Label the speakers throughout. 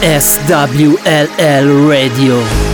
Speaker 1: NSWLL Radio.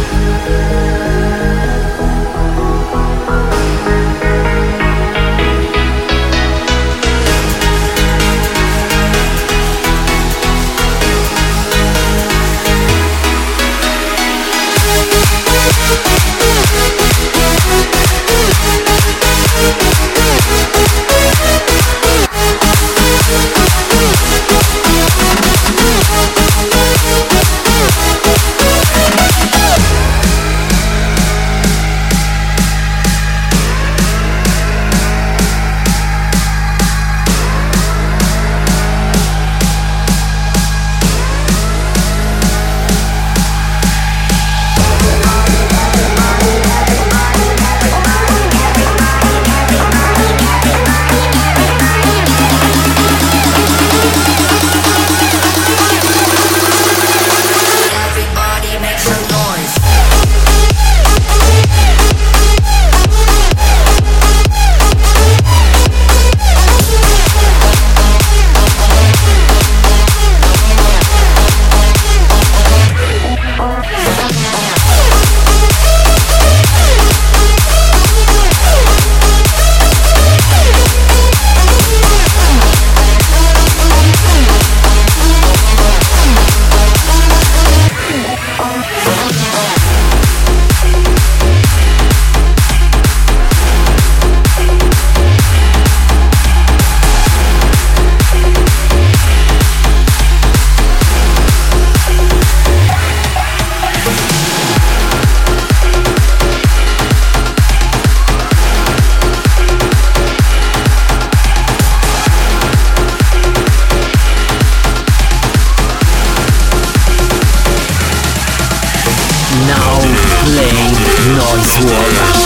Speaker 1: WLL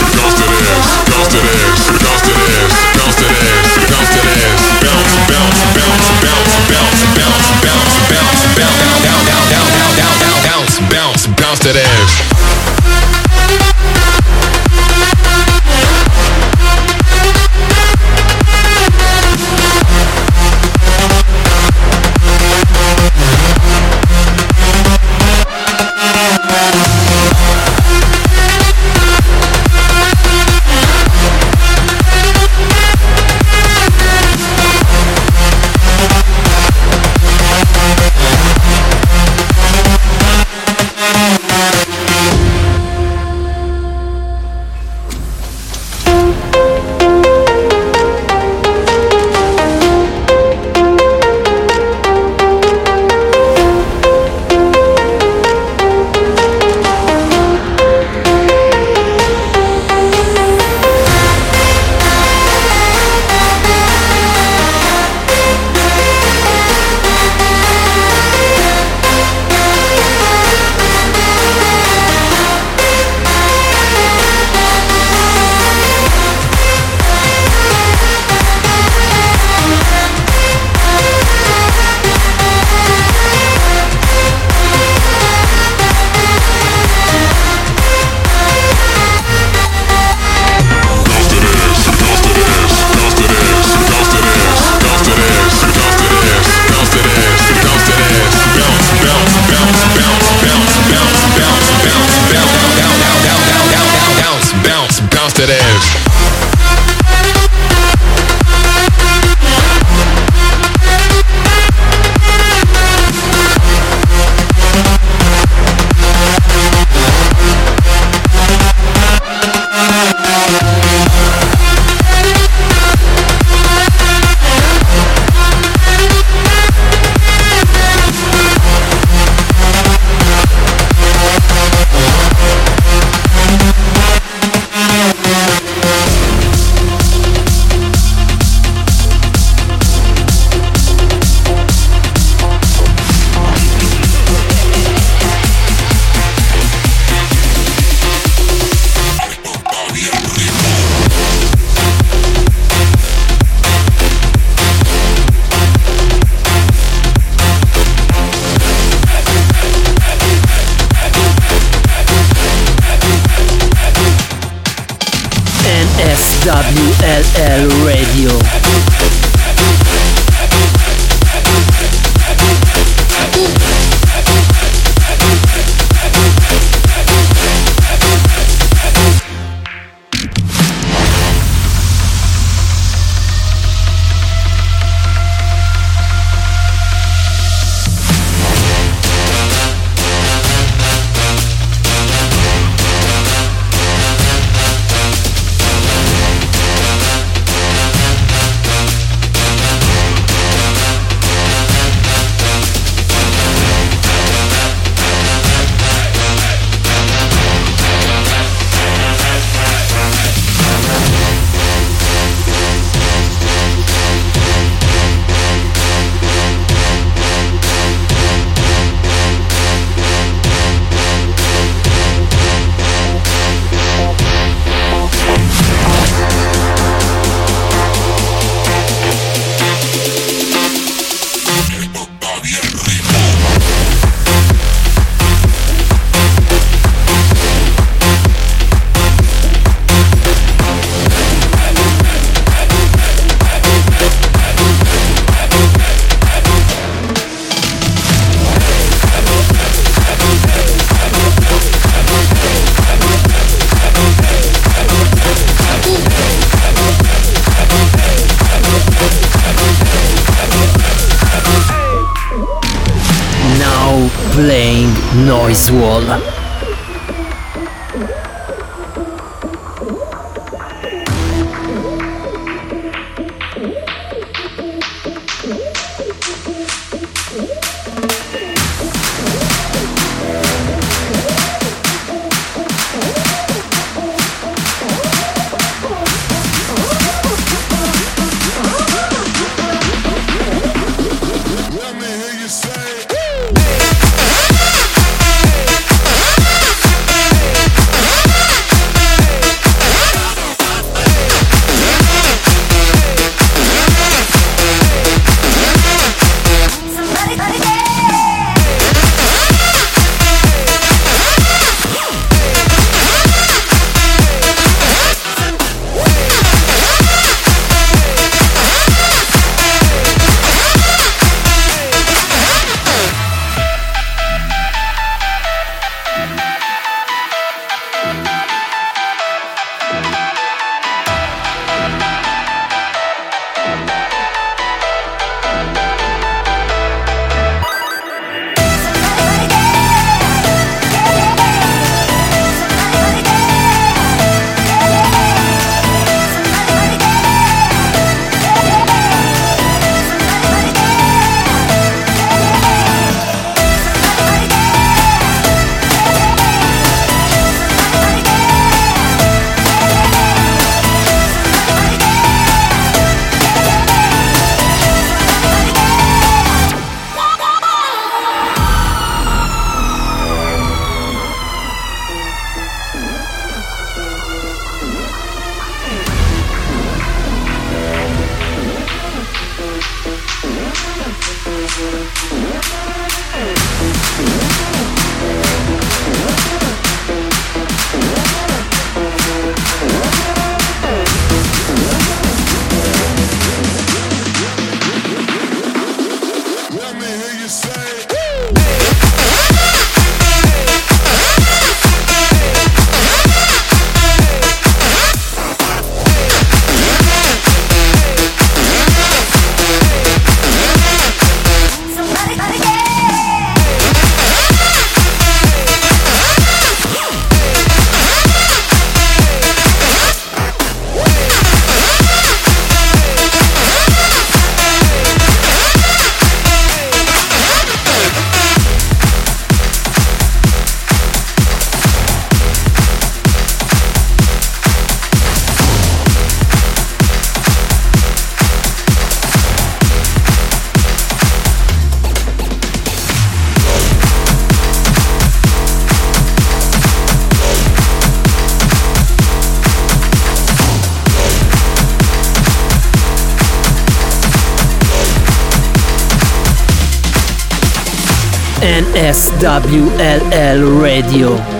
Speaker 1: SWLL Radio.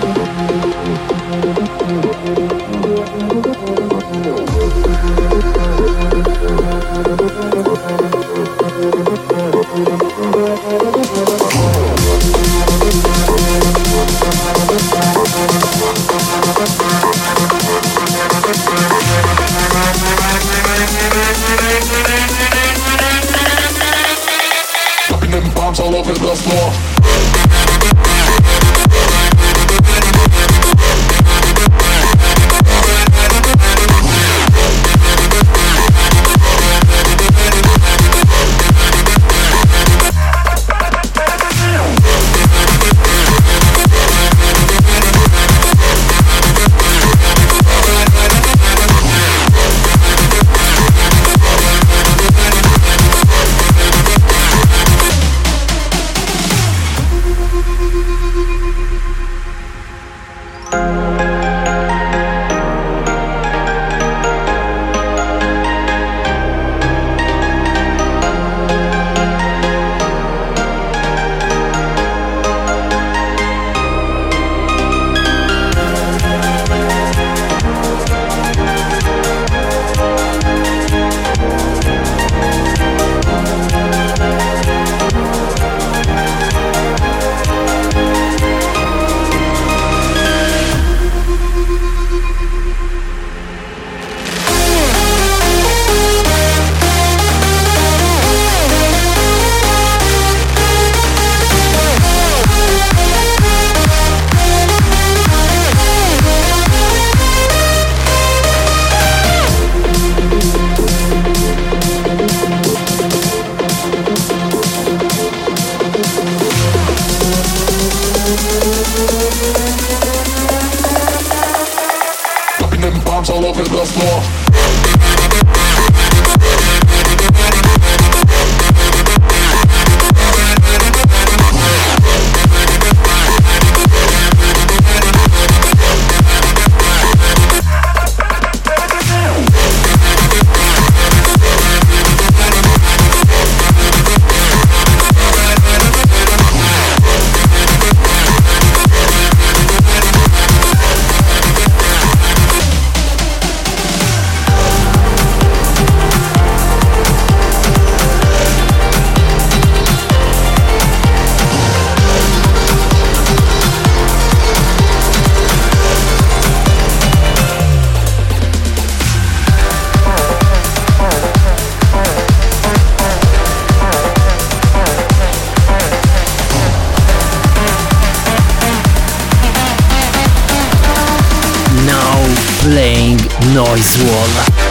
Speaker 1: Noise Wall.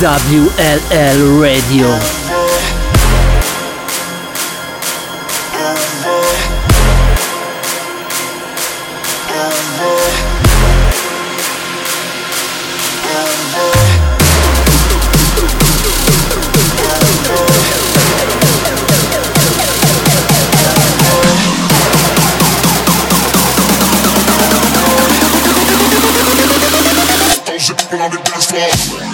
Speaker 1: WLL Radio. on the dance floor.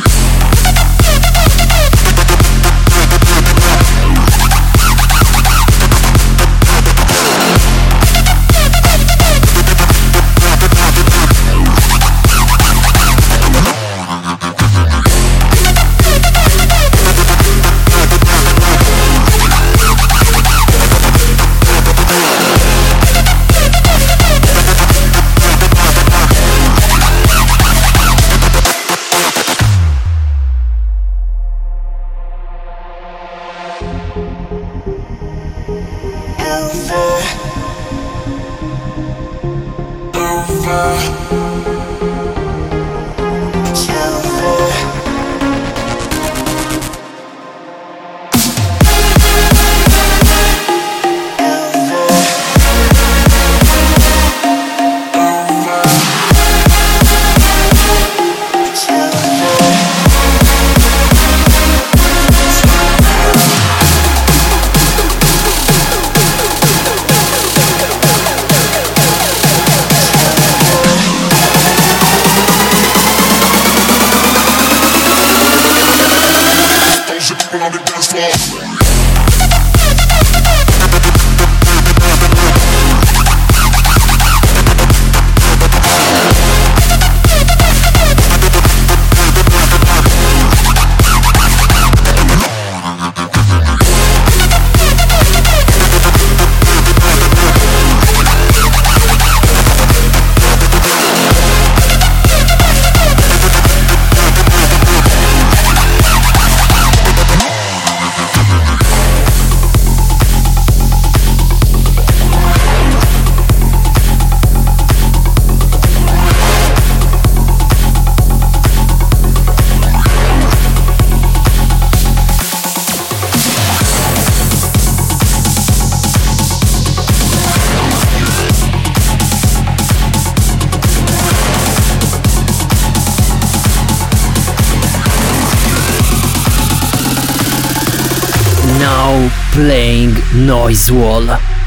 Speaker 1: Noise Wall.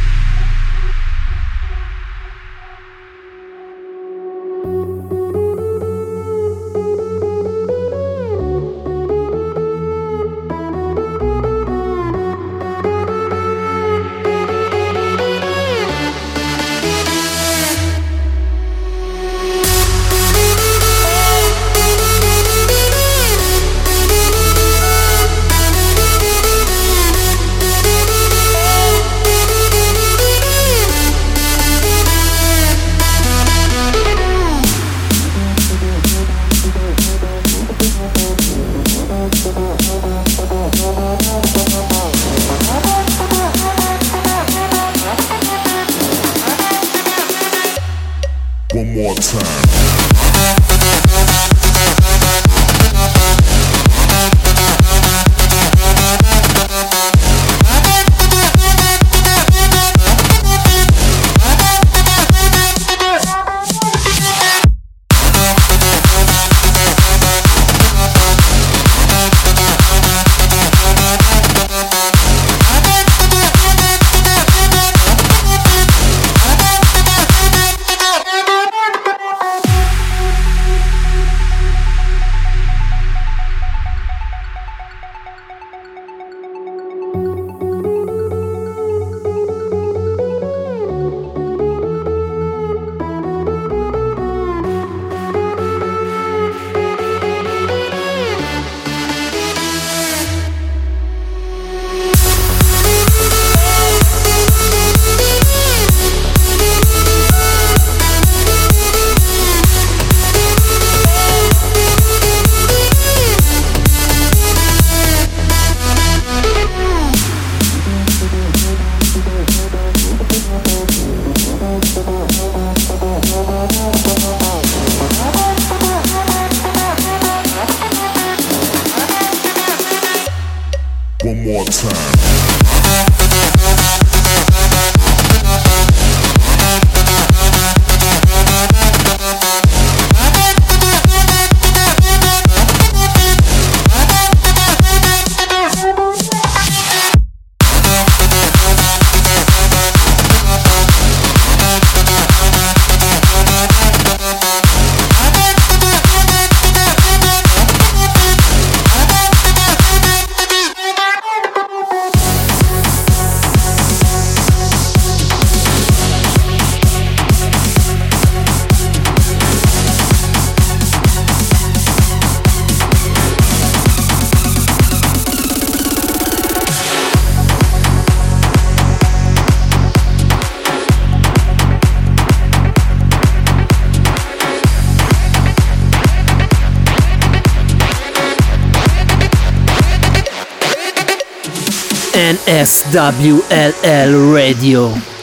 Speaker 1: SWLL Radio.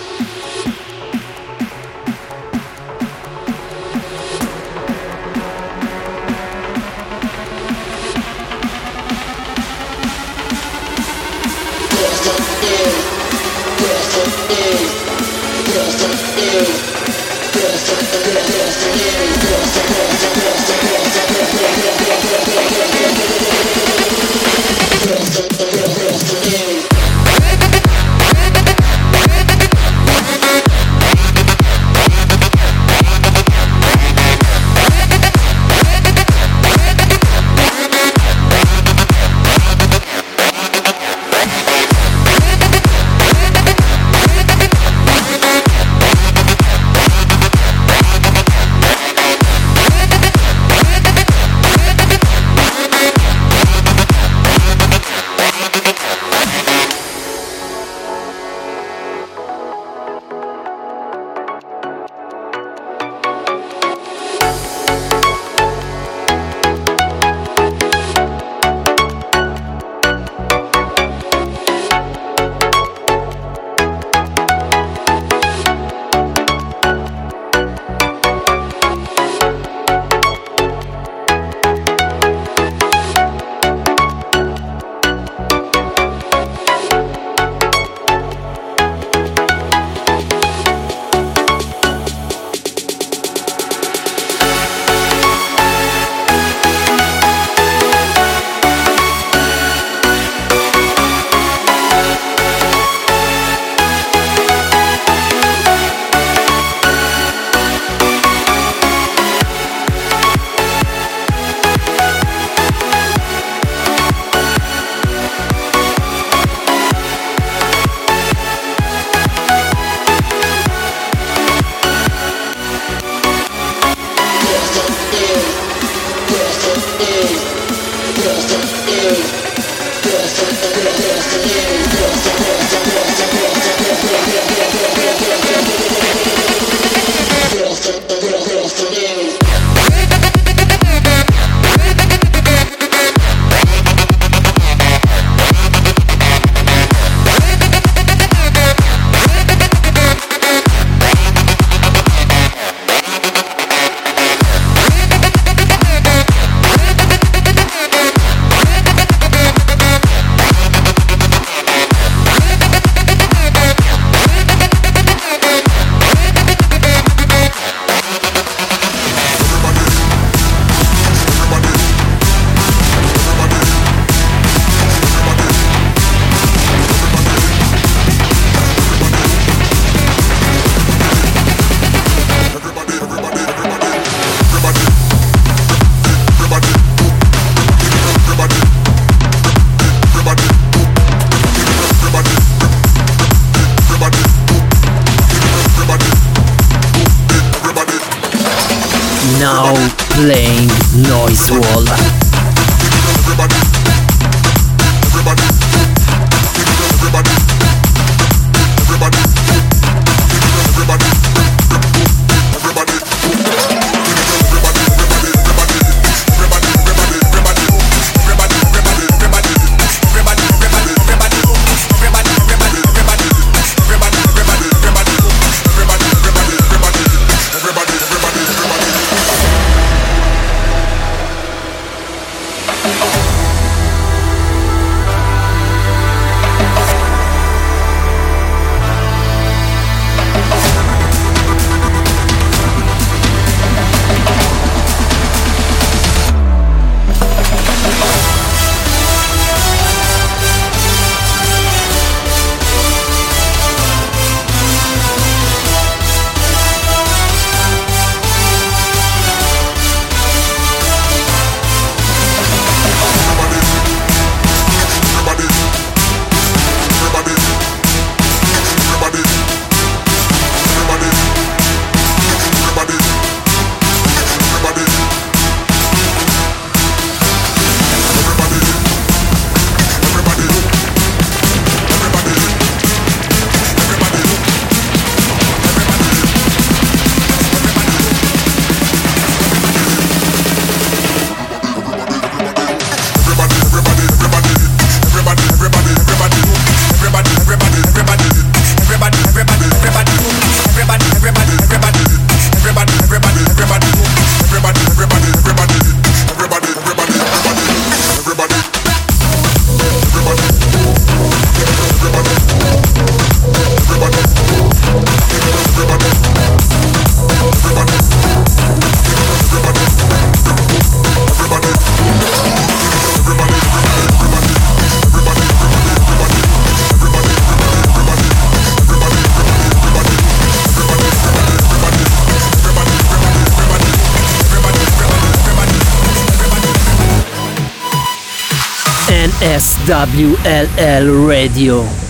Speaker 1: SWLL Radio.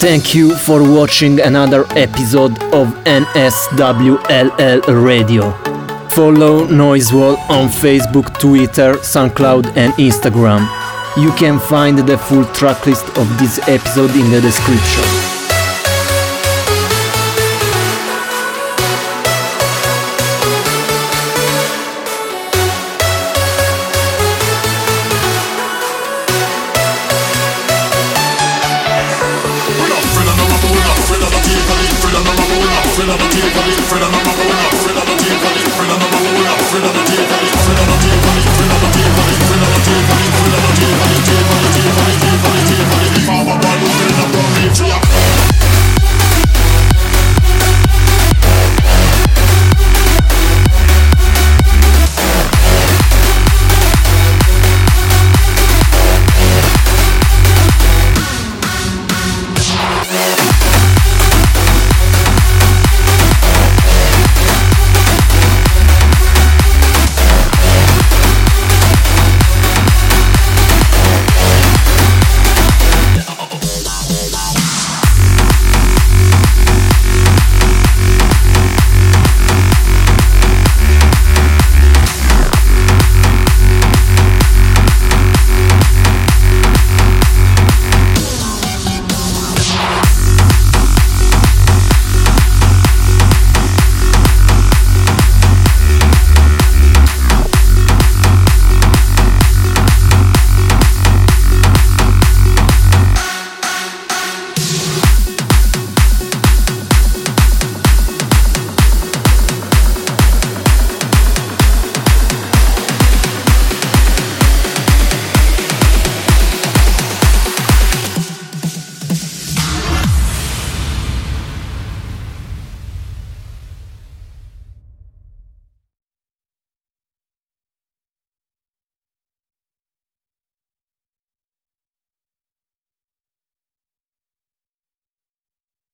Speaker 1: Thank you for watching another episode of NSWLL Radio. Follow Noisewall on Facebook, Twitter, SoundCloud and Instagram. You can find the full tracklist of this episode in the description.